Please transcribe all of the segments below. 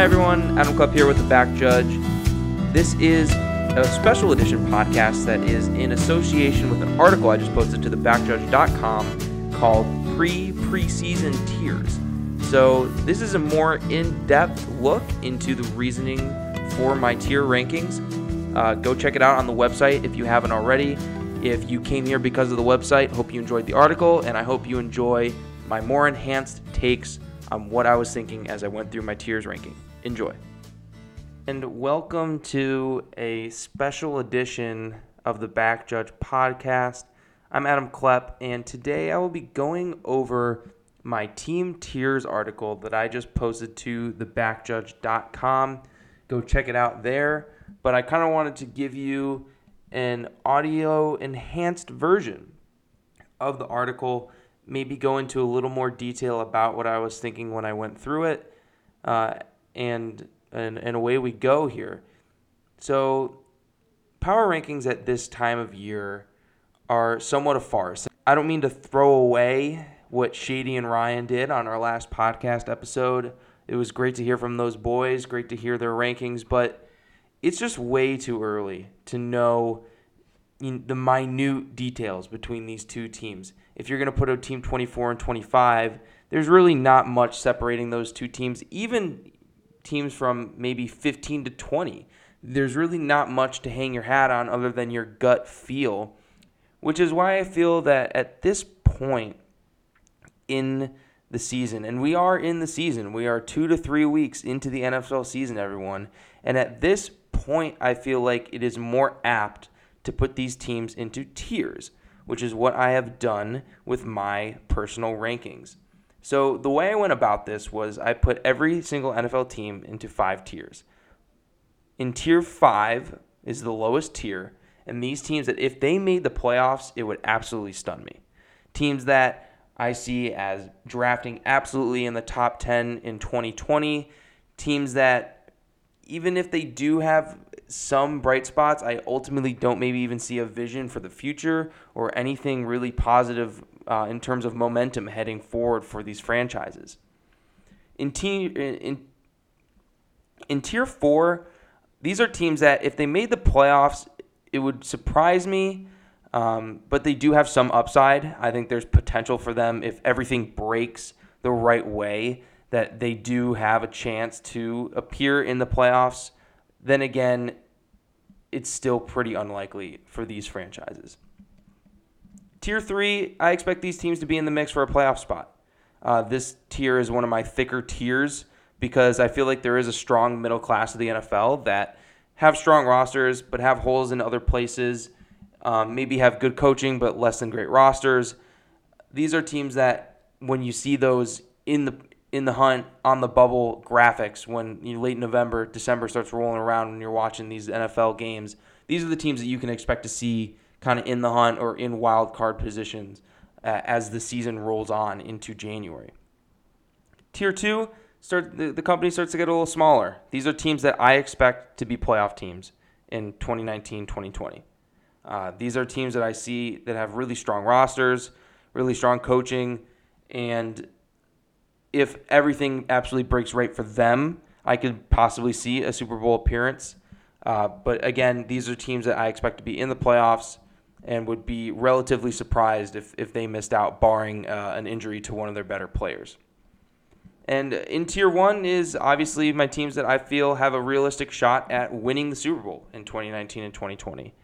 Hi, everyone. Adam Klepp here with the Back Judge. This is a special edition podcast that is in association with an article I just posted to thebackjudge.com called Pre Preseason Tiers. So, this is a more in depth look into the reasoning for my tier rankings. Uh, go check it out on the website if you haven't already. If you came here because of the website, hope you enjoyed the article, and I hope you enjoy my more enhanced takes on what I was thinking as I went through my tiers ranking. Enjoy. And welcome to a special edition of the Back Judge podcast. I'm Adam Klepp, and today I will be going over my team tiers article that I just posted to thebackjudge.com. Go check it out there. But I kind of wanted to give you an audio enhanced version of the article, maybe go into a little more detail about what I was thinking when I went through it, uh, and, and and away we go here. So, power rankings at this time of year are somewhat a farce. I don't mean to throw away what Shady and Ryan did on our last podcast episode. It was great to hear from those boys, great to hear their rankings, but it's just way too early to know the minute details between these two teams. If you're going to put a team 24 and 25, there's really not much separating those two teams, even teams from maybe 15 to 20. There's really not much to hang your hat on other than your gut feel, which is why I feel that at this point in the season, and we are in the season, we are two to three weeks into the NFL season, everyone. And at this point, I feel like it is more apt to put these teams into tiers, which is what I have done with my personal rankings. So the way I went about this was I put every single NFL team into five tiers. In tier five is the lowest tier, and these teams that if they made the playoffs, it would absolutely stun me. Teams that I see as drafting absolutely in the top 10 in 2020, teams that even if they do have some bright spots, I ultimately don't maybe even see a vision for the future or anything really positive uh, in terms of momentum heading forward for these franchises. In, te- in, in tier four, these are teams that if they made the playoffs, it would surprise me. Um, but they do have some upside. I think there's potential for them if everything breaks the right way that they do have a chance to appear in the playoffs. Then again, it's still pretty unlikely for these franchises. Tier three, I expect these teams to be in the mix for a playoff spot. Uh, this tier is one of my thicker tiers because I feel like there is a strong middle class of the NFL that have strong rosters but have holes in other places. Um, maybe have good coaching but less than great rosters. These are teams that when you see those in the in the hunt on the bubble graphics when you know, late November, December starts rolling around when you're watching these NFL games. These are the teams that you can expect to see kind of in the hunt or in wild card positions uh, as the season rolls on into January. Tier two, start the, the company starts to get a little smaller. These are teams that I expect to be playoff teams in 2019 2020. Uh, these are teams that I see that have really strong rosters, really strong coaching, and if everything absolutely breaks right for them, I could possibly see a Super Bowl appearance. Uh, but again, these are teams that I expect to be in the playoffs and would be relatively surprised if, if they missed out, barring uh, an injury to one of their better players. And in tier one is obviously my teams that I feel have a realistic shot at winning the Super Bowl in 2019 and 2020.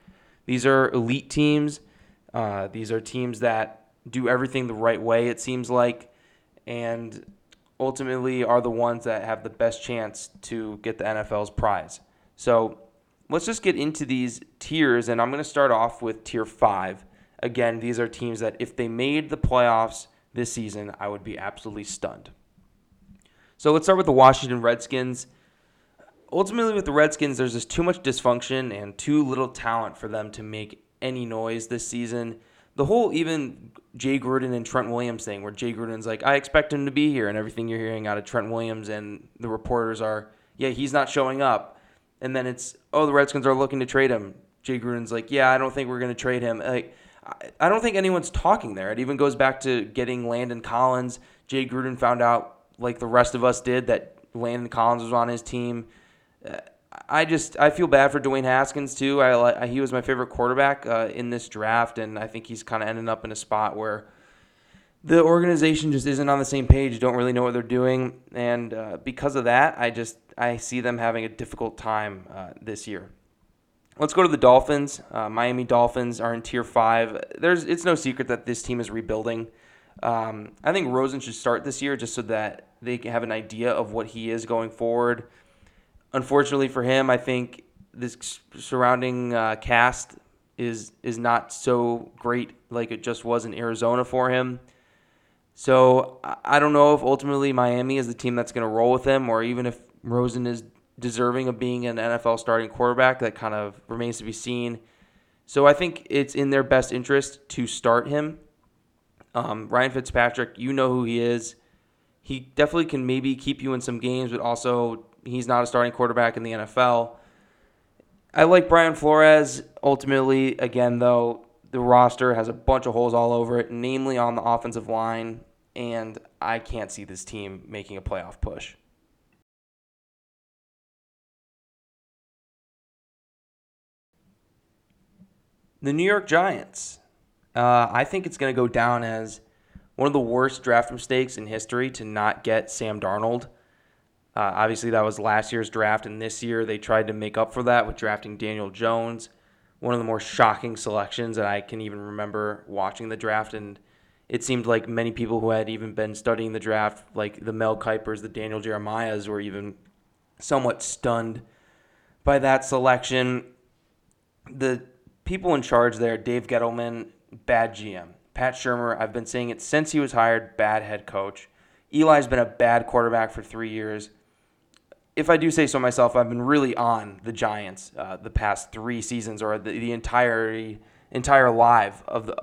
These are elite teams. Uh, these are teams that do everything the right way, it seems like. And ultimately are the ones that have the best chance to get the NFL's prize. So let's just get into these tiers, and I'm going to start off with tier five. Again, these are teams that if they made the playoffs this season, I would be absolutely stunned. So let's start with the Washington Redskins. Ultimately, with the Redskins, there's just too much dysfunction and too little talent for them to make any noise this season the whole even Jay Gruden and Trent Williams thing, where Jay Gruden's like, I expect him to be here, and everything you're hearing out of Trent Williams and the reporters are, yeah, he's not showing up, and then it's, oh, the Redskins are looking to trade him. Jay Gruden's like, yeah, I don't think we're going to trade him. Like, I don't think anyone's talking there. It even goes back to getting Landon Collins. Jay Gruden found out, like the rest of us did, that Landon Collins was on his team. Uh, I just I feel bad for Dwayne Haskins too. I he was my favorite quarterback uh, in this draft, and I think he's kind of ended up in a spot where the organization just isn't on the same page. Don't really know what they're doing, and uh, because of that, I just I see them having a difficult time uh, this year. Let's go to the Dolphins. Uh, Miami Dolphins are in Tier Five. There's it's no secret that this team is rebuilding. Um, I think Rosen should start this year just so that they can have an idea of what he is going forward. Unfortunately for him, I think this surrounding uh, cast is is not so great like it just was in Arizona for him. So I don't know if ultimately Miami is the team that's going to roll with him, or even if Rosen is deserving of being an NFL starting quarterback. That kind of remains to be seen. So I think it's in their best interest to start him. Um, Ryan Fitzpatrick, you know who he is. He definitely can maybe keep you in some games, but also he's not a starting quarterback in the NFL. I like Brian Flores. Ultimately, again, though, the roster has a bunch of holes all over it, namely on the offensive line, and I can't see this team making a playoff push. The New York Giants. Uh, I think it's going to go down as one of the worst draft mistakes in history to not get Sam Darnold. Uh, obviously, that was last year's draft, and this year they tried to make up for that with drafting Daniel Jones, one of the more shocking selections that I can even remember watching the draft. And it seemed like many people who had even been studying the draft, like the Mel Kipers, the Daniel Jeremiahs, were even somewhat stunned by that selection. The people in charge there, Dave Gettleman, bad GM. Pat Shurmur, I've been saying it since he was hired, bad head coach. Eli's been a bad quarterback for three years if I do say so myself, I've been really on the Giants uh, the past three seasons, or the, the entire entire live of the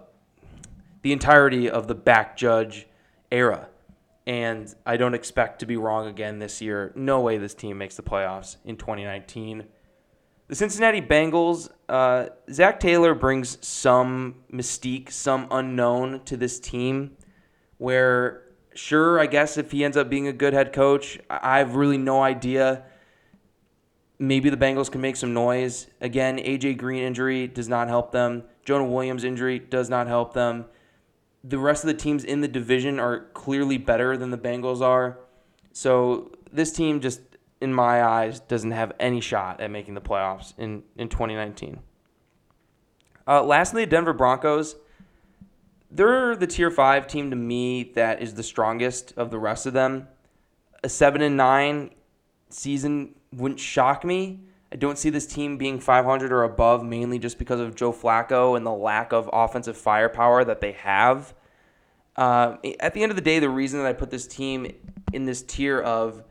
the entirety of the back judge era, and I don't expect to be wrong again this year. No way this team makes the playoffs in 2019. The Cincinnati Bengals, uh, Zac Taylor brings some mystique, some unknown to this team, where sure, I guess if he ends up being a good head coach, I have really no idea. Maybe the Bengals can make some noise. Again, AJ Green injury does not help them. Jonah Williams injury does not help them. The rest of the teams in the division are clearly better than the Bengals are. So this team just in my eyes doesn't have any shot at making the playoffs in, in 2019. Uh, lastly, Denver Broncos they're the tier five team to me that is the strongest of the rest of them. A seven and nine season wouldn't shock me. I don't see this team being 500 or above, mainly just because of Joe Flacco and the lack of offensive firepower that they have. Uh, at the end of the day, the reason that I put this team in this tier of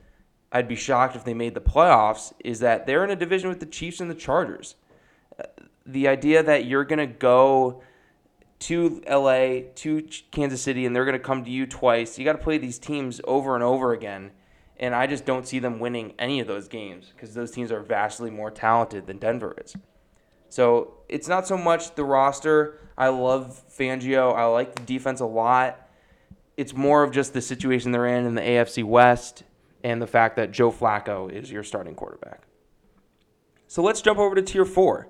I'd be shocked if they made the playoffs is that they're in a division with the Chiefs and the Chargers. The idea that you're going to go to LA, to Kansas City, and they're going to come to you twice. You got to play these teams over and over again. And I just don't see them winning any of those games because those teams are vastly more talented than Denver is. So it's not so much the roster. I love Fangio. I like the defense a lot. It's more of just the situation they're in in the AFC West and the fact that Joe Flacco is your starting quarterback. So let's jump over to tier four.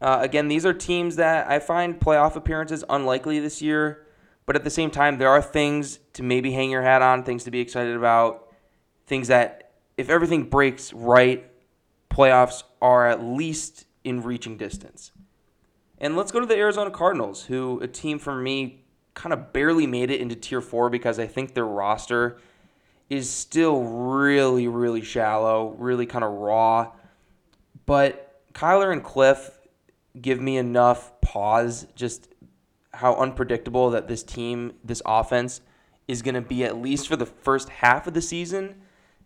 Uh, again, these are teams that I find playoff appearances unlikely this year, but at the same time, there are things to maybe hang your hat on, things to be excited about, things that if everything breaks right, playoffs are at least in reaching distance. And let's go to the Arizona Cardinals, who a team for me kind of barely made it into tier four because I think their roster is still really, really shallow, really kind of raw. But Kyler and Cliff give me enough pause just how unpredictable that this team, this offense is going to be at least for the first half of the season.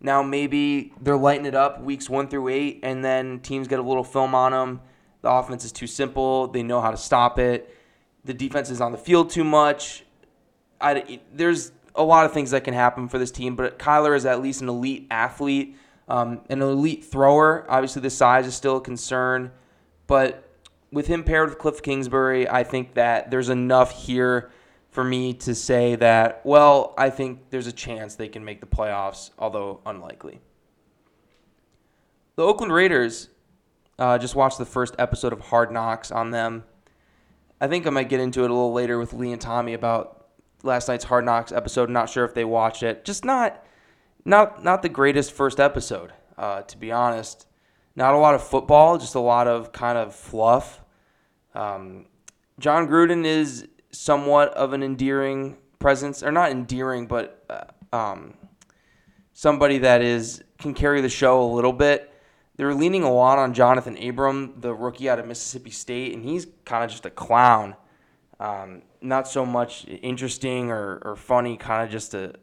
Now maybe they're lighting it up weeks 1 through 8 and then teams get a little film on them. The offense is too simple, they know how to stop it. The defense is on the field too much. I, there's a lot of things that can happen for this team, but Kyler is at least an elite athlete, um, an elite thrower. Obviously, the size is still a concern, but with him paired with Cliff Kingsbury, I think that there's enough here for me to say that, well, I think there's a chance they can make the playoffs, although unlikely. The Oakland Raiders uh, just watched the first episode of Hard Knocks on them. I think I might get into it a little later with Lee and Tommy about last night's Hard Knocks episode. Not sure if they watched it. Just not, not, not the greatest first episode, uh, to be honest. Not a lot of football, just a lot of kind of fluff. Um, Jon Gruden is somewhat of an endearing presence, or not endearing, but uh, um, somebody that is can carry the show a little bit they're leaning a lot on Jonathan Abram, the rookie out of Mississippi State, and he's kind of just a clown. Um, not so much interesting or, or funny, kind of just a,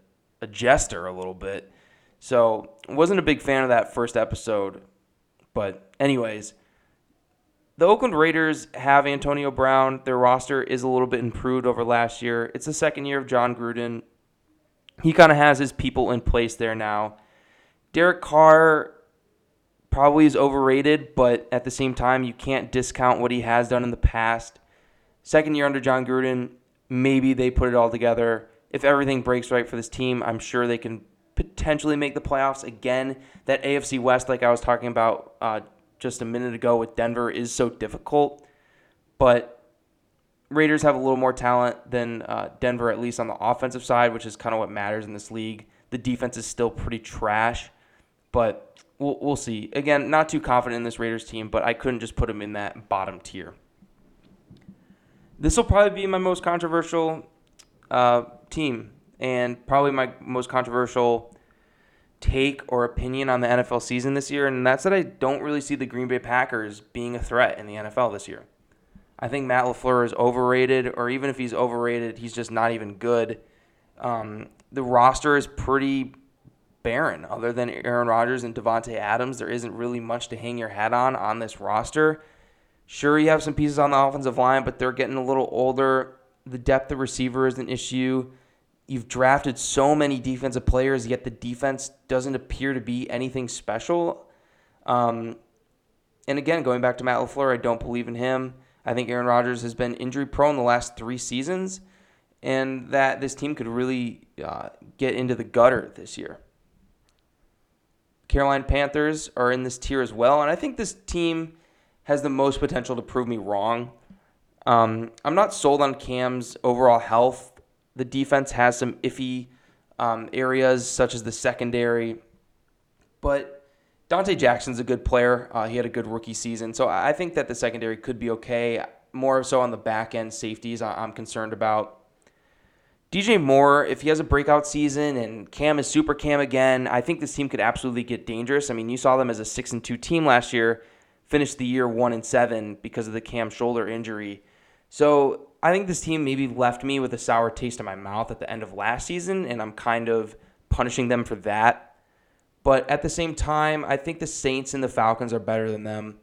a jester a little bit. So, wasn't a big fan of that first episode. But, anyways, the Oakland Raiders have Antonio Brown. Their roster is a little bit improved over last year. It's the second year of Jon Gruden. He kind of has his people in place there now. Derek Carr probably is overrated, but at the same time, you can't discount what he has done in the past. Second year under Jon Gruden, maybe they put it all together. If everything breaks right for this team, I'm sure they can potentially make the playoffs again. That AFC West, like I was talking about uh, just a minute ago with Denver, is so difficult. But Raiders have a little more talent than uh, Denver, at least on the offensive side, which is kind of what matters in this league. The defense is still pretty trash, but we'll, we'll see. Again, not too confident in this Raiders team, but I couldn't just put them in that bottom tier. This will probably be my most controversial uh, team and probably my most controversial take or opinion on the NFL season this year, and that's that I don't really see the Green Bay Packers being a threat in the NFL this year. I think Matt LaFleur is overrated, or even if he's overrated, he's just not even good. Um, the roster is pretty barren. Other than Aaron Rodgers and Davante Adams, there isn't really much to hang your hat on on this roster. Sure, you have some pieces on the offensive line, but they're getting a little older. The depth of receiver is an issue. You've drafted so many defensive players, yet the defense doesn't appear to be anything special. Um, and again, going back to Matt LaFleur, I don't believe in him. I think Aaron Rodgers has been injury prone the last three seasons, and that this team could really uh, get into the gutter this year. Carolina Panthers are in this tier as well, and I think this team has the most potential to prove me wrong. Um, I'm not sold on Cam's overall health. The defense has some iffy um, areas, such as the secondary, but Donte Jackson's a good player. Uh, he had a good rookie season, so I think that the secondary could be okay. More so on the back end safeties, I'm concerned about. DJ Moore, if he has a breakout season and Cam is super Cam again, I think this team could absolutely get dangerous. I mean, you saw them as a six and two team last year, finished the year one and seven because of the Cam shoulder injury. So I think this team maybe left me with a sour taste in my mouth at the end of last season, and I'm kind of punishing them for that. But at the same time, I think the Saints and the Falcons are better than them.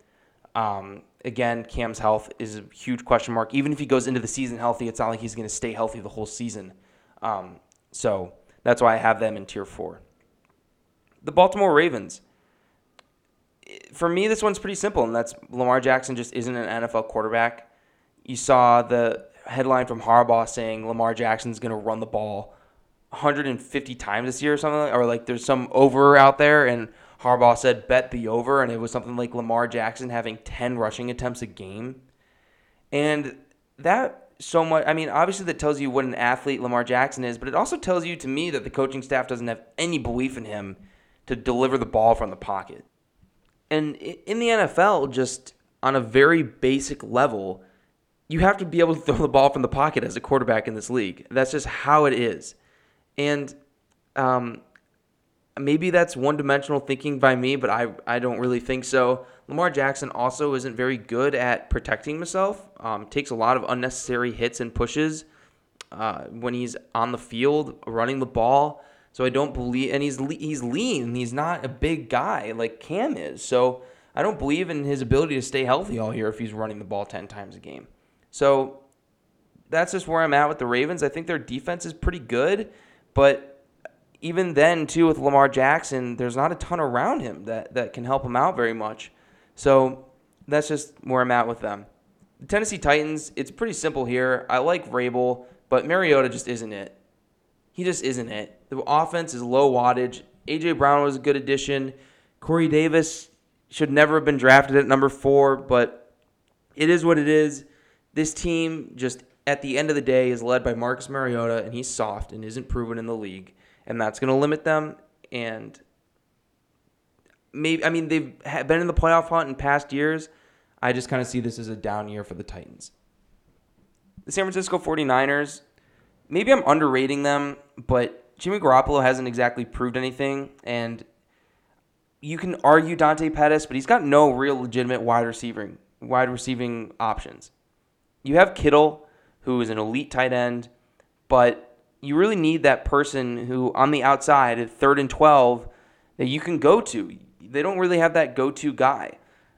Um, again, Cam's health is a huge question mark. Even if he goes into the season healthy, it's not like he's going to stay healthy the whole season. Um, so that's why I have them in tier four. The Baltimore Ravens. For me, this one's pretty simple, and that's Lamar Jackson just isn't an NFL quarterback. You saw the headline from Harbaugh saying Lamar Jackson's going to run the ball 150 times this year or something, or like there's some over out there, and Harbaugh said bet the over, and it was something like Lamar Jackson having 10 rushing attempts a game. And that so much, I mean, obviously that tells you what an athlete Lamar Jackson is, but it also tells you to me that the coaching staff doesn't have any belief in him to deliver the ball from the pocket. And in the NFL, just on a very basic level, you have to be able to throw the ball from the pocket as a quarterback in this league. That's just how it is. And um, maybe that's one dimensional thinking by me, but I, I don't really think so. Lamar Jackson also isn't very good at protecting himself, um, takes a lot of unnecessary hits and pushes uh, when he's on the field running the ball. So I don't believe, and he's he's lean. He's not a big guy like Cam is. So I don't believe in his ability to stay healthy all year if he's running the ball ten times a game. So that's just where I'm at with the Ravens. I think their defense is pretty good, but even then, too, with Lamar Jackson, there's not a ton around him that, that can help him out very much. So that's just where I'm at with them. The Tennessee Titans, it's pretty simple here. I like Vrabel, but Mariota just isn't it. He just isn't it. The offense is low wattage. AJ Brown was a good addition. Corey Davis should never have been drafted at number four, but it is what it is. This team just at the end of the day is led by Marcus Mariota, and he's soft and isn't proven in the league, and that's going to limit them. And maybe I mean they've been in the playoff hunt in past years. I just kind of see this as a down year for the Titans. The San Francisco 49ers, maybe I'm underrating them, but Jimmy Garoppolo hasn't exactly proved anything, and you can argue Dante Pettis, but he's got no real legitimate wide receiving wide receiving options. You have Kittle, who is an elite tight end, but you really need that person who on the outside at third and twelve that you can go to. They don't really have that go-to guy.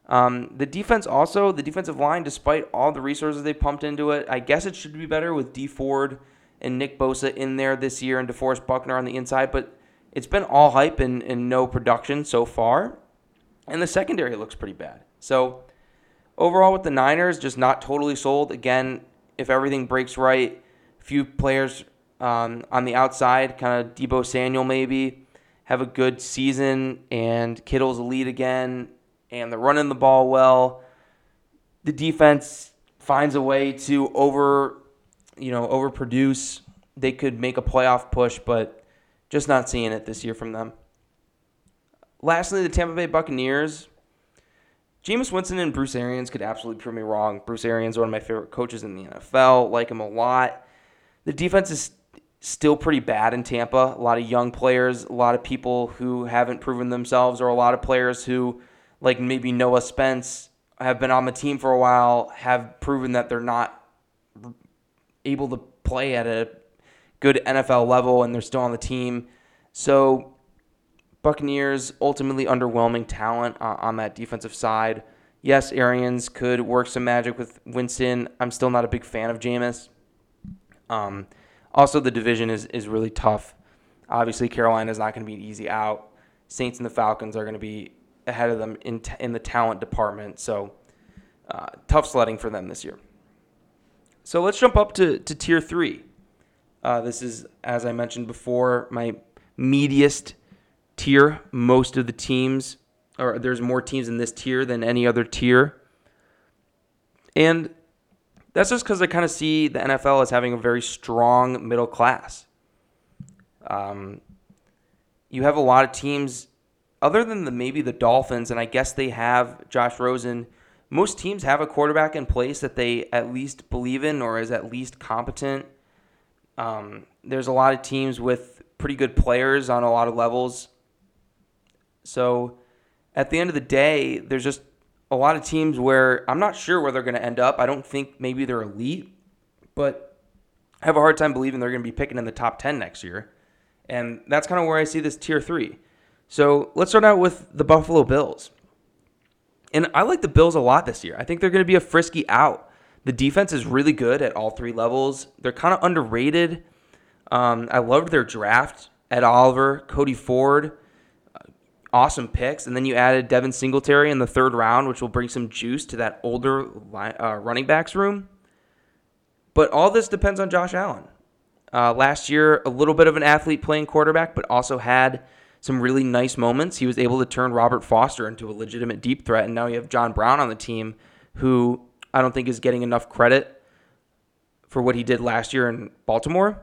Um, the defense also, the defensive line, despite all the resources they pumped into it, I guess it should be better with Dee Ford and Nick Bosa in there this year and DeForest Buckner on the inside, but it's been all hype and, and no production so far. And the secondary looks pretty bad. So overall with the Niners, just not totally sold. Again, if everything breaks right, few players um, on the outside, kind of Deebo Samuel maybe, have a good season, and Kittle's lead again, and they're running the ball well. The defense finds a way to over, you know, overproduce. They could make a playoff push, but just not seeing it this year from them. Lastly, the Tampa Bay Buccaneers. Jameis Winston and Bruce Arians could absolutely prove me wrong. Bruce Arians one of my favorite coaches in the NFL. Like him a lot. The defense is still pretty bad in Tampa. A lot of young players, a lot of people who haven't proven themselves, or a lot of players who, like maybe Noah Spence, have been on the team for a while, have proven that they're not able to play at a good NFL level and they're still on the team. So, Buccaneers ultimately underwhelming talent uh, on that defensive side. Yes, Arians could work some magic with Winston. I'm still not a big fan of Jameis. Um, also, the division is, is really tough. Obviously, Carolina is not going to be an easy out. Saints and the Falcons are going to be ahead of them in, t- in the talent department. So, uh, tough sledding for them this year. So, let's jump up to, to tier three. Uh, this is, as I mentioned before, my meatiest tier. Most of the teams, or there's more teams in this tier than any other tier. And that's just because I kind of see the NFL as having a very strong middle class. Um, you have a lot of teams, other than the maybe the Dolphins, and I guess they have Josh Rosen. Most teams have a quarterback in place that they at least believe in or is at least competent. Um, there's a lot of teams with pretty good players on a lot of levels. So at the end of the day, there's just a lot of teams where I'm not sure where they're going to end up. I don't think maybe they're elite, but I have a hard time believing they're going to be picking in the top 10 next year. And that's kind of where I see this tier three. So let's start out with the Buffalo Bills. And I like the Bills a lot this year. I think they're going to be a frisky out. The defense is really good at all three levels. They're kind of underrated. Um, I loved their draft. Ed Oliver, Cody Ford awesome picks, and then you added Devin Singletary in the third round, which will bring some juice to that older uh, running backs room. But all this depends on Josh Allen. Uh, last year, a little bit of an athlete playing quarterback, but also had some really nice moments. He was able to turn Robert Foster into a legitimate deep threat, and now you have John Brown on the team, who I don't think is getting enough credit for what he did last year in Baltimore.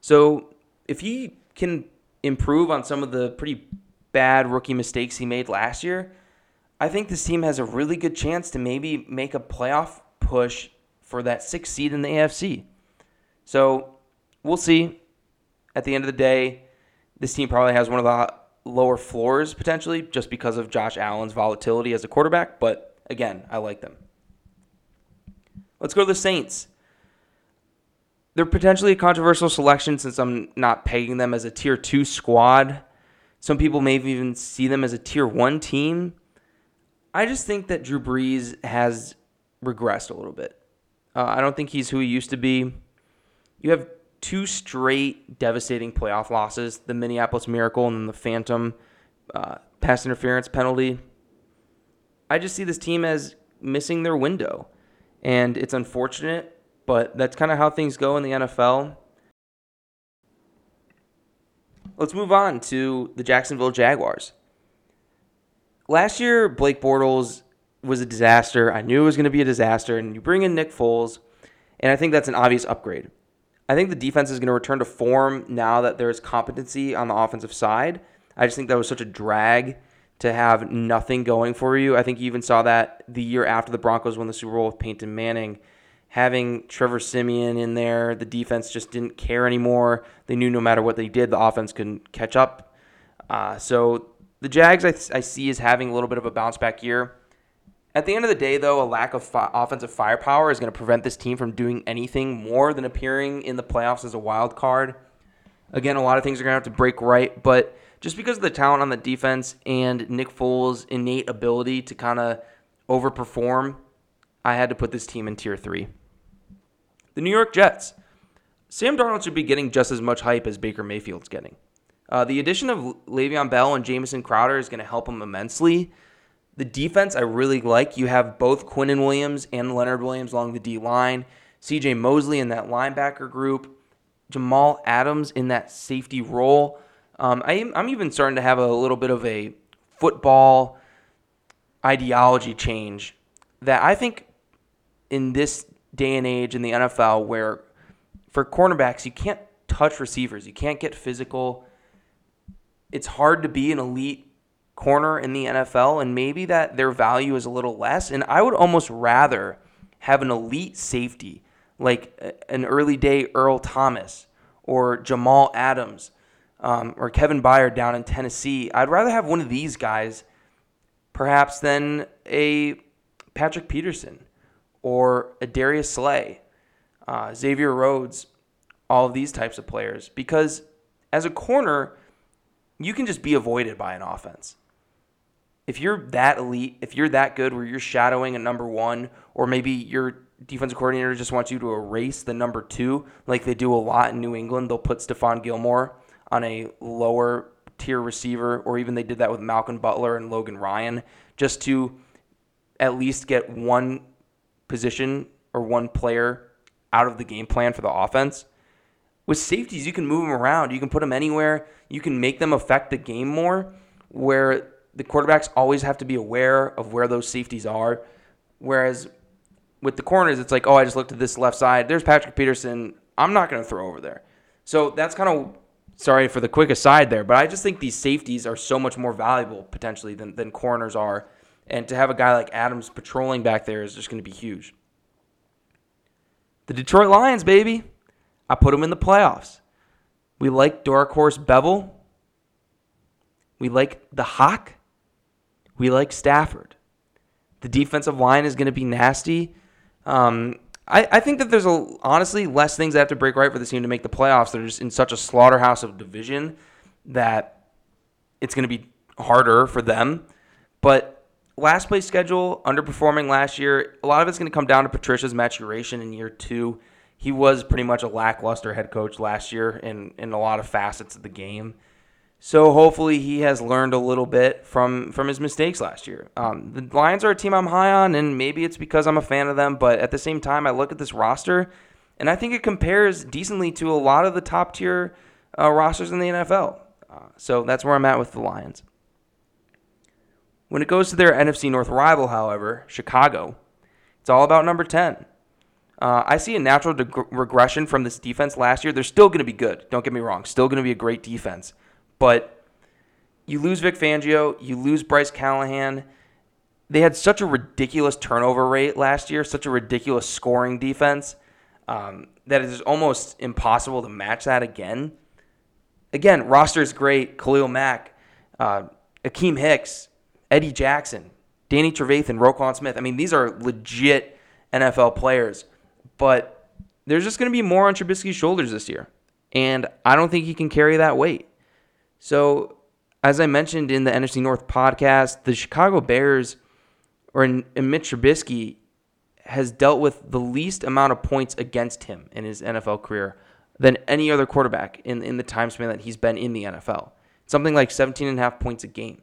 So if he can improve on some of the pretty bad rookie mistakes he made last year, I think this team has a really good chance to maybe make a playoff push for that sixth seed in the AFC. So we'll see. At the end of the day, this team probably has one of the lower floors potentially just because of Josh Allen's volatility as a quarterback. But again, I like them. Let's go to the Saints. They're potentially a controversial selection since I'm not pegging them as a tier two squad. Some people may even see them as a tier one team. I just think that Drew Brees has regressed a little bit. Uh, I don't think he's who he used to be. You have two straight devastating playoff losses the Minneapolis Miracle and then the Phantom uh, pass interference penalty. I just see this team as missing their window. And it's unfortunate. but that's kind of how things go in the NFL. Let's move on to the Jacksonville Jaguars. Last year, Blake Bortles was a disaster. I knew it was going to be a disaster, and you bring in Nick Foles, and I think that's an obvious upgrade. I think the defense is going to return to form now that there is competency on the offensive side. I just think that was such a drag to have nothing going for you. I think you even saw that the year after the Broncos won the Super Bowl with Peyton Manning. Having Trevor Siemian in there, the defense just didn't care anymore. They knew no matter what they did, the offense couldn't catch up. Uh, so the Jags, I, I see, as having a little bit of a bounce back year. At the end of the day, though, a lack of fi- offensive firepower is going to prevent this team from doing anything more than appearing in the playoffs as a wild card. Again, a lot of things are going to have to break right, but just because of the talent on the defense and Nick Foles' innate ability to kind of overperform, I had to put this team in tier three. The New York Jets. Sam Darnold should be getting just as much hype as Baker Mayfield's getting. Uh, the addition of Le'Veon Bell and Jamison Crowder is going to help him immensely. The defense I really like. You have both Quinnen Williams and Leonard Williams along the D line, CJ Mosley in that linebacker group, Jamal Adams in that safety role. Um, I, I'm even starting to have a little bit of a football ideology change that I think in this day and age in the NFL where for cornerbacks, you can't touch receivers, you can't get physical. It's hard to be an elite corner in the NFL, and maybe that their value is a little less. And I would almost rather have an elite safety like an early day Earl Thomas or Jamal Adams um, or Kevin Byard down in Tennessee. I'd rather have one of these guys perhaps than a Patrick Peterson or a Darius Slay, uh, Xavier Rhodes, all of these types of players. Because as a corner, you can just be avoided by an offense if you're that elite, if you're that good where you're shadowing a number one, or maybe your defensive coordinator just wants you to erase the number two, like they do a lot in New England, they'll put Stephon Gilmore on a lower tier receiver, or even they did that with Malcolm Butler and Logan Ryan, just to at least get one position or one player out of the game plan for the offense. With safeties, you can move them around. You can put them anywhere. You can make them affect the game more. Where the quarterbacks always have to be aware of where those safeties are. Whereas with the corners, it's like, oh, I just looked at this left side. There's Patrick Peterson. I'm not going to throw over there. So that's kind of sorry for the quick aside there, but I just think these safeties are so much more valuable potentially than, than corners are. And to have a guy like Adams patrolling back there is just going to be huge. The Detroit Lions, baby. I put them in the playoffs. We like dark horse Bevell. We like the Hawk. We like Stafford. The defensive line is going to be nasty. Um, I, I, think that there's a, honestly less things that have to break right for the team to make the playoffs. They're just in such a slaughterhouse of division that it's going to be harder for them. But last place schedule, underperforming last year, a lot of it's going to come down to Patricia's maturation in year two. He was pretty much a lackluster head coach last year in, in a lot of facets of the game. So hopefully he has learned a little bit from from his mistakes last year. Um, the Lions are a team I'm high on, and maybe it's because I'm a fan of them. But at the same time, I look at this roster, and I think it compares decently to a lot of the top tier uh, rosters in the NFL. Uh, so that's where I'm at with the Lions. When it goes to their NFC North rival, however, Chicago, it's all about number 10. Uh, I see a natural deg- regression from this defense last year. They're still going to be good. Don't get me wrong. Still going to be a great defense. But you lose Vic Fangio, you lose Bryce Callahan. They had such a ridiculous turnover rate last year, such a ridiculous scoring defense um, that it is almost impossible to match that again. Again, roster is great. Khalil Mack, uh, Akiem Hicks, Eddie Jackson, Danny Trevathan, Roquan Smith. I mean, these are legit NFL players, but there's just going to be more on Trubisky's shoulders this year. And I don't think he can carry that weight. So, as I mentioned in the NFC North podcast, the Chicago Bears, or in, in Mitch Trubisky, has dealt with the least amount of points against him in his NFL career than any other quarterback in, in the time span that he's been in the NFL. Something like 17 and a half points a game.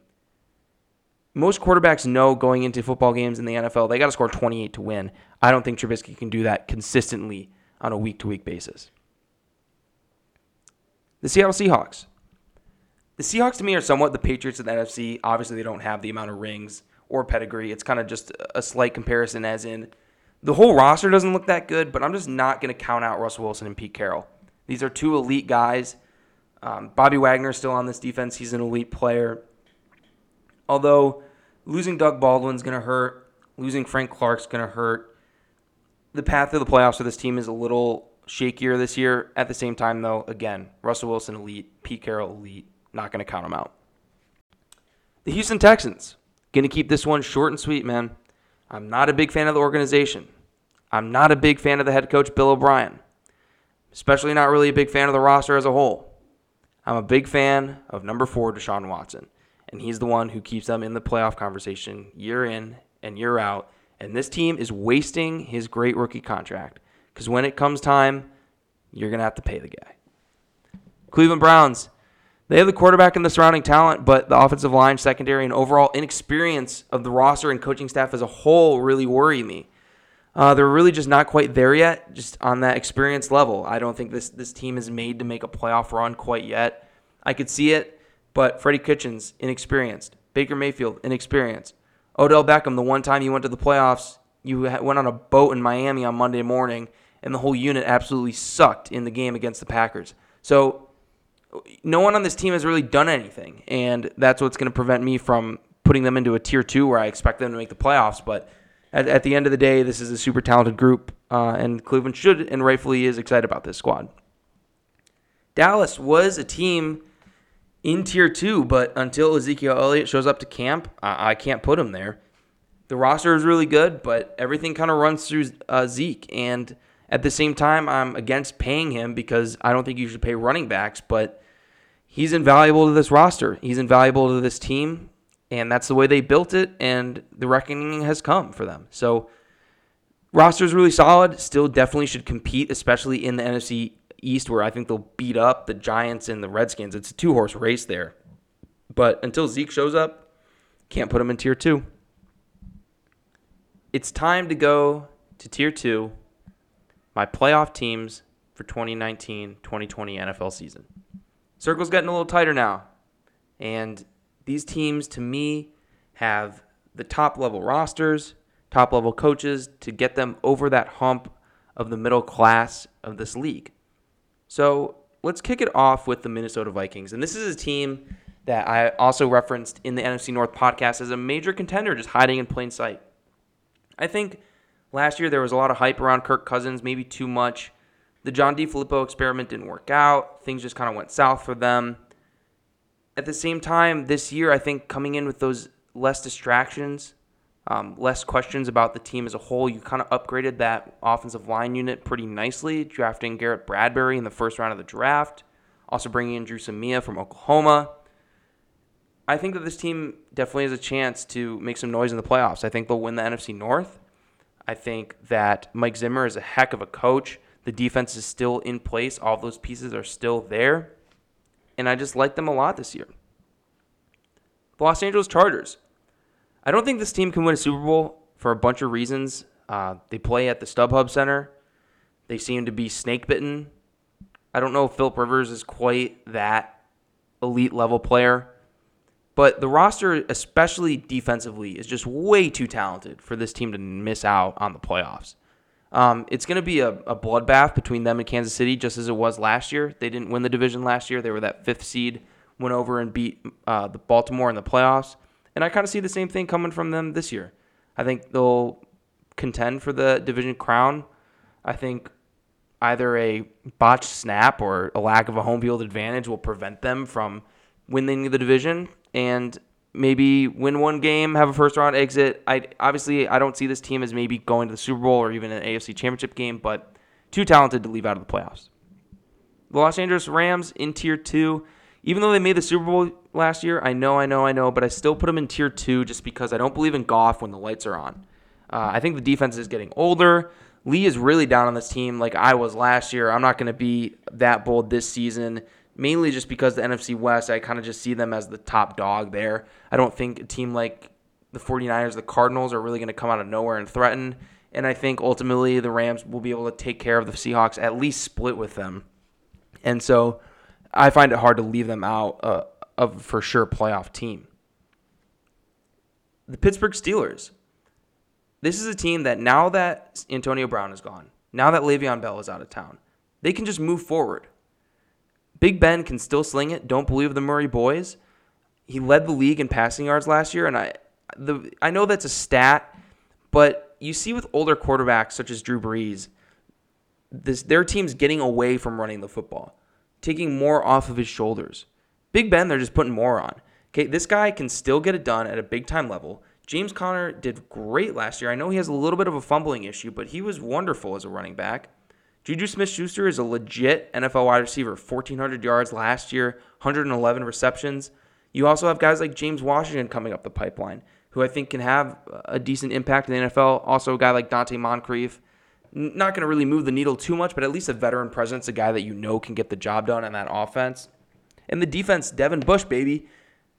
most quarterbacks know going into football games in the NFL, they got to score 28 to win. I don't think Trubisky can do that consistently on a week to week basis. The Seattle Seahawks. The Seahawks to me are somewhat the Patriots of the NFC. Obviously, they don't have the amount of rings or pedigree. It's kind of just a slight comparison, as in the whole roster doesn't look that good, but I'm just not going to count out Russell Wilson and Pete Carroll. These are two elite guys. Um, Bobby Wagner is still on this defense. He's an elite player. Although losing Doug Baldwin's going to hurt, losing Frank Clark's going to hurt. The path to the playoffs for this team is a little shakier this year. At the same time, though, again, Russell Wilson elite, Pete Carroll elite. Not going to count them out. The Houston Texans. Going to keep this one short and sweet, man. I'm not a big fan of the organization. I'm not a big fan of the head coach, Bill O'Brien. Especially not really a big fan of the roster as a whole. I'm a big fan of number four, Deshaun Watson. And he's the one who keeps them in the playoff conversation year in and year out. And this team is wasting his great rookie contract. Because when it comes time, you're going to have to pay the guy. Cleveland Browns. They have the quarterback and the surrounding talent, but the offensive line, secondary, and overall inexperience of the roster and coaching staff as a whole really worry me. Uh, they're really just not quite there yet, just on that experience level. I don't think this this team is made to make a playoff run quite yet. I could see it, but Freddie Kitchens inexperienced, Baker Mayfield inexperienced, Odell Beckham the one time you went to the playoffs, you went on a boat in Miami on Monday morning, and the whole unit absolutely sucked in the game against the Packers. So no one on this team has really done anything, and that's what's going to prevent me from putting them into a tier two where I expect them to make the playoffs. But at, at the end of the day, this is a super talented group, uh, and Cleveland should and rightfully is excited about this squad. Dallas was a team in tier two, but until Ezekiel Elliott shows up to camp, I, I can't put him there. The roster is really good, but everything kind of runs through uh, Zeke, and at the same time, I'm against paying him because I don't think you should pay running backs, but he's invaluable to this roster. He's invaluable to this team, and that's the way they built it, and the reckoning has come for them. So, roster is really solid. Still, definitely should compete, especially in the NFC East, where I think they'll beat up the Giants and the Redskins. It's a two horse race there. But until Zeke shows up, can't put him in tier two. It's time to go to tier two my playoff teams for 2019 2020 NFL season. Circle's getting a little tighter now. And these teams, to me, have the top level rosters, top level coaches to get them over that hump of the middle class of this league. So let's kick it off with the Minnesota Vikings. And this is a team that I also referenced in the NFC North podcast as a major contender, just hiding in plain sight. I think Last year, there was a lot of hype around Kirk Cousins, maybe too much. The John DeFilippo experiment didn't work out. Things just kind of went south for them. At the same time, this year, I think coming in with those less distractions, um, less questions about the team as a whole, you kind of upgraded that offensive line unit pretty nicely, drafting Garrett Bradbury in the first round of the draft, also bringing in Dru Samia from Oklahoma. I think that this team definitely has a chance to make some noise in the playoffs. I think they'll win the NFC North. I think that Mike Zimmer is a heck of a coach. The defense is still in place. All those pieces are still there. And I just like them a lot this year. The Los Angeles Chargers. I don't think this team can win a Super Bowl for a bunch of reasons. Uh, they play at the StubHub Center. They seem to be snake bitten. I don't know if Philip Rivers is quite that elite level player. But the roster, especially defensively, is just way too talented for this team to miss out on the playoffs. Um, it's going to be a, a, bloodbath between them and Kansas City, just as it was last year. They didn't win the division last year. They were that fifth seed, went over and beat uh, the Baltimore in the playoffs. And I kind of see the same thing coming from them this year. I think they'll contend for the division crown. I think either a botched snap or a lack of a home field advantage will prevent them from winning the division and maybe win one game, have a first round exit. I obviously I don't see this team as maybe going to the Super Bowl or even an AFC Championship game, but too talented to leave out of the playoffs. The Los Angeles Rams in tier 2, even though they made the Super Bowl last year, I know, I know, I know, but I still put them in tier 2 just because I don't believe in Goff when the lights are on. Uh, I think the defense is getting older. Lee is really down on this team like I was last year. I'm not going to be that bold this season mainly just because the NFC West, I kind of just see them as the top dog there. I don't think a team like the 49ers, the Cardinals are really going to come out of nowhere and threaten. And I think ultimately the Rams will be able to take care of the Seahawks, at least split with them. And so I find it hard to leave them out uh, of for sure playoff team. The Pittsburgh Steelers. This is a team that now that Antonio Brown is gone, now that Le'Veon Bell is out of town, they can just move forward. Big Ben can still sling it. Don't believe the Murray boys. He led the league in passing yards last year, and I the I know that's a stat, but you see with older quarterbacks such as Drew Brees, this their team's getting away from running the football, taking more off of his shoulders. Big Ben, they're just putting more on. Okay, this guy can still get it done at a big time level. James Conner did great last year. I know he has a little bit of a fumbling issue, but he was wonderful as a running back. Juju Smith Schuster is a legit NFL wide receiver, 1,400 yards last year, 111 receptions. You also have guys like James Washington coming up the pipeline, who I think can have a decent impact in the NFL. Also, a guy like Donte Moncrief. Not going to really move the needle too much, but at least a veteran presence, a guy that you know can get the job done on that offense. And the defense, Devin Bush, baby,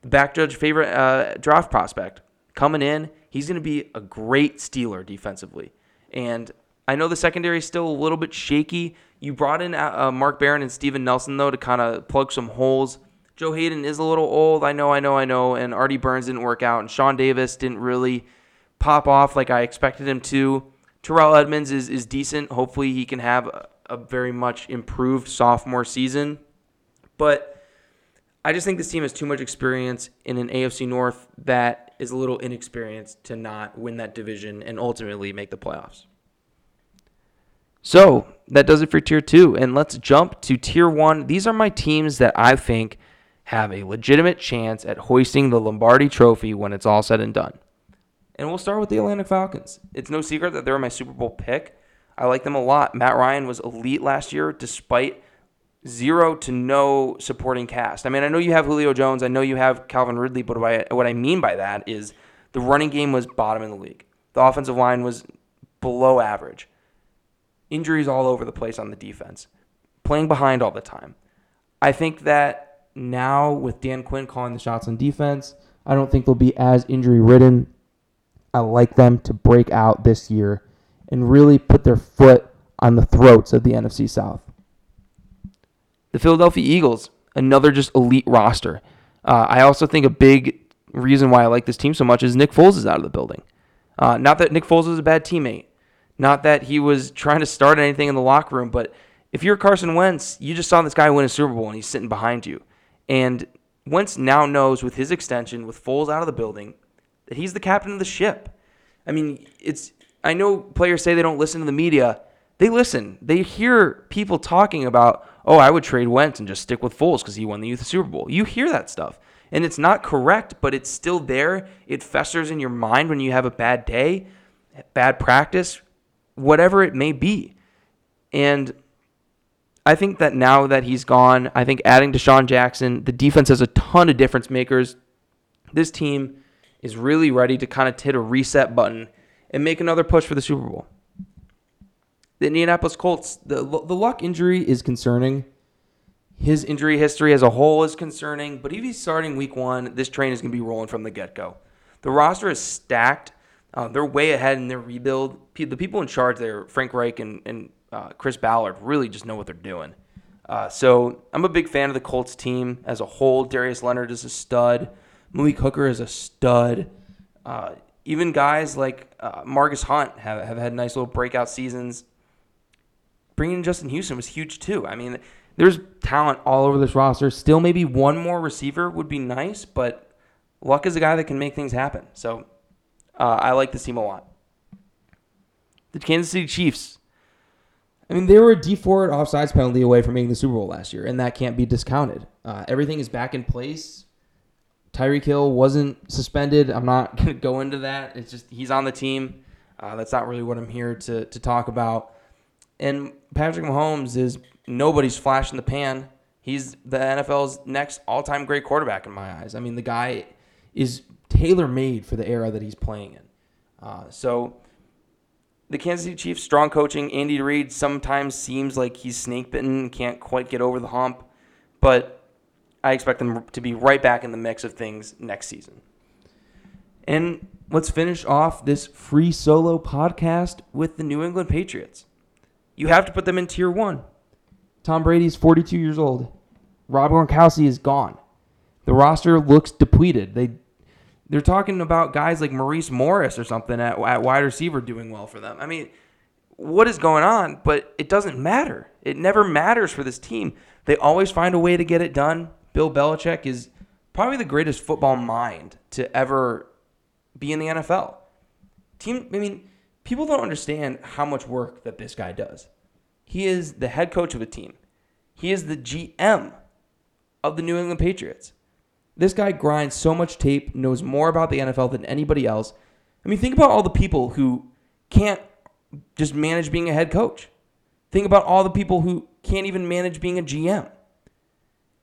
the back judge favorite uh, draft prospect. Coming in, he's going to be a great Steeler defensively. And I know the secondary is still a little bit shaky. You brought in uh, uh Mark Barron and Steven Nelson, though, to kind of plug some holes. Joe Haden is a little old. I know, I know, I know. And Artie Burns didn't work out. And Sean Davis didn't really pop off like I expected him to. Terrell Edmunds is, is decent. Hopefully, he can have a, a very much improved sophomore season. But I just think this team has too much experience in an AFC North that is a little inexperienced to not win that division and ultimately make the playoffs. So that does it for tier two. And let's jump to tier one. These are my teams that I think have a legitimate chance at hoisting the Lombardi trophy when it's all said and done. And we'll start with the Atlanta Falcons. It's no secret that they're my Super Bowl pick. I like them a lot. Matt Ryan was elite last year despite zero to no supporting cast. I mean, I know you have Julio Jones, I know you have Calvin Ridley, but what I, what I mean by that is the running game was bottom in the league. The offensive line was below average. Injuries all over the place on the defense, playing behind all the time. I think that now with Dan Quinn calling the shots on defense, I don't think they'll be as injury ridden. I like them to break out this year and really put their foot on the throats of the NFC South. The Philadelphia Eagles, another just elite roster. Uh, I also think a big reason why I like this team so much is Nick Foles is out of the building. Uh, not that Nick Foles is a bad teammate, not that he was trying to start anything in the locker room, but if you're Carson Wentz, you just saw this guy win a Super Bowl and he's sitting behind you. And Wentz now knows with his extension, with Foles out of the building, that he's the captain of the ship. I mean, it's I know players say they don't listen to the media. They listen. They hear people talking about, oh, I would trade Wentz and just stick with Foles because he won the Youth Super Bowl. You hear that stuff. And it's not correct, but it's still there. It festers in your mind when you have a bad day, bad practice, whatever it may be. And I think that now that he's gone, I think adding DeSean Jackson, the defense has a ton of difference makers. This team is really ready to kind of hit a reset button and make another push for the Super Bowl. The Indianapolis Colts, the, the luck injury is concerning. His injury history as a whole is concerning, but if he's starting week one, this train is going to be rolling from the get go. The roster is stacked uh, they're way ahead in their rebuild. The people in charge there, Frank Reich and, and uh, Chris Ballard, really just know what they're doing. Uh, so I'm a big fan of the Colts team as a whole. Darius Leonard is a stud. Malik Hooker is a stud. Uh, even guys like uh, Margus Hunt have, have had nice little breakout seasons. Bringing in Justin Houston was huge too. I mean, there's talent all over this roster. Still, maybe one more receiver would be nice, but Luck is a guy that can make things happen. So uh, I like this team a lot. The Kansas City Chiefs. I mean, they were a Dee Ford offsides penalty away from making the Super Bowl last year, and that can't be discounted. Uh, everything is back in place. Tyreek Hill wasn't suspended. I'm not going to go into that. It's just he's on the team. Uh, that's not really what I'm here to, to talk about. And Patrick Mahomes is nobody's flash in the pan. He's the NFL's next all time great quarterback in my eyes. I mean, the guy is tailor made for the era that he's playing in. Uh, so the Kansas City Chiefs, strong coaching. Andy Reid sometimes seems like he's snake bitten, and can't quite get over the hump, but I expect them to be right back in the mix of things next season. And let's finish off this free solo podcast with the New England Patriots. You have to put them in tier one. Tom Brady's 42 years old. Rob Gronkowski is gone. The roster looks depleted. They they're talking about guys like Maurice Morris or something at, at wide receiver doing well for them. I mean, what is going on? But it doesn't matter. It never matters for this team. They always find a way to get it done. Bill Belichick is probably the greatest football mind to ever be in the NFL. Team, I mean, people don't understand how much work that this guy does. He is the head coach of a team. He is the GM of the New England Patriots. This guy grinds so much tape, knows more about the NFL than anybody else. I mean, think about all the people who can't just manage being a head coach. Think about all the people who can't even manage being a GM.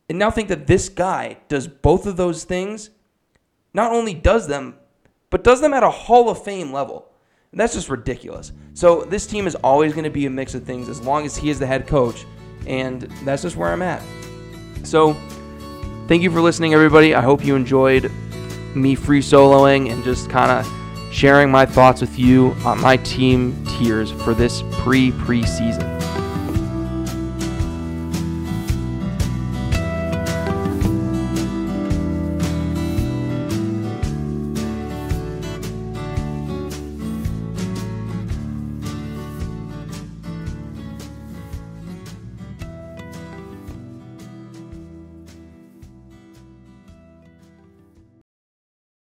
And now think that this guy does both of those things, not only does them, but does them at a Hall of Fame level. And that's just ridiculous. So this team is always going to be a mix of things as long as he is the head coach. And that's just where I'm at. So thank you for listening, everybody. I hope you enjoyed me free soloing and just kind of sharing my thoughts with you on my team tiers for this pre preseason.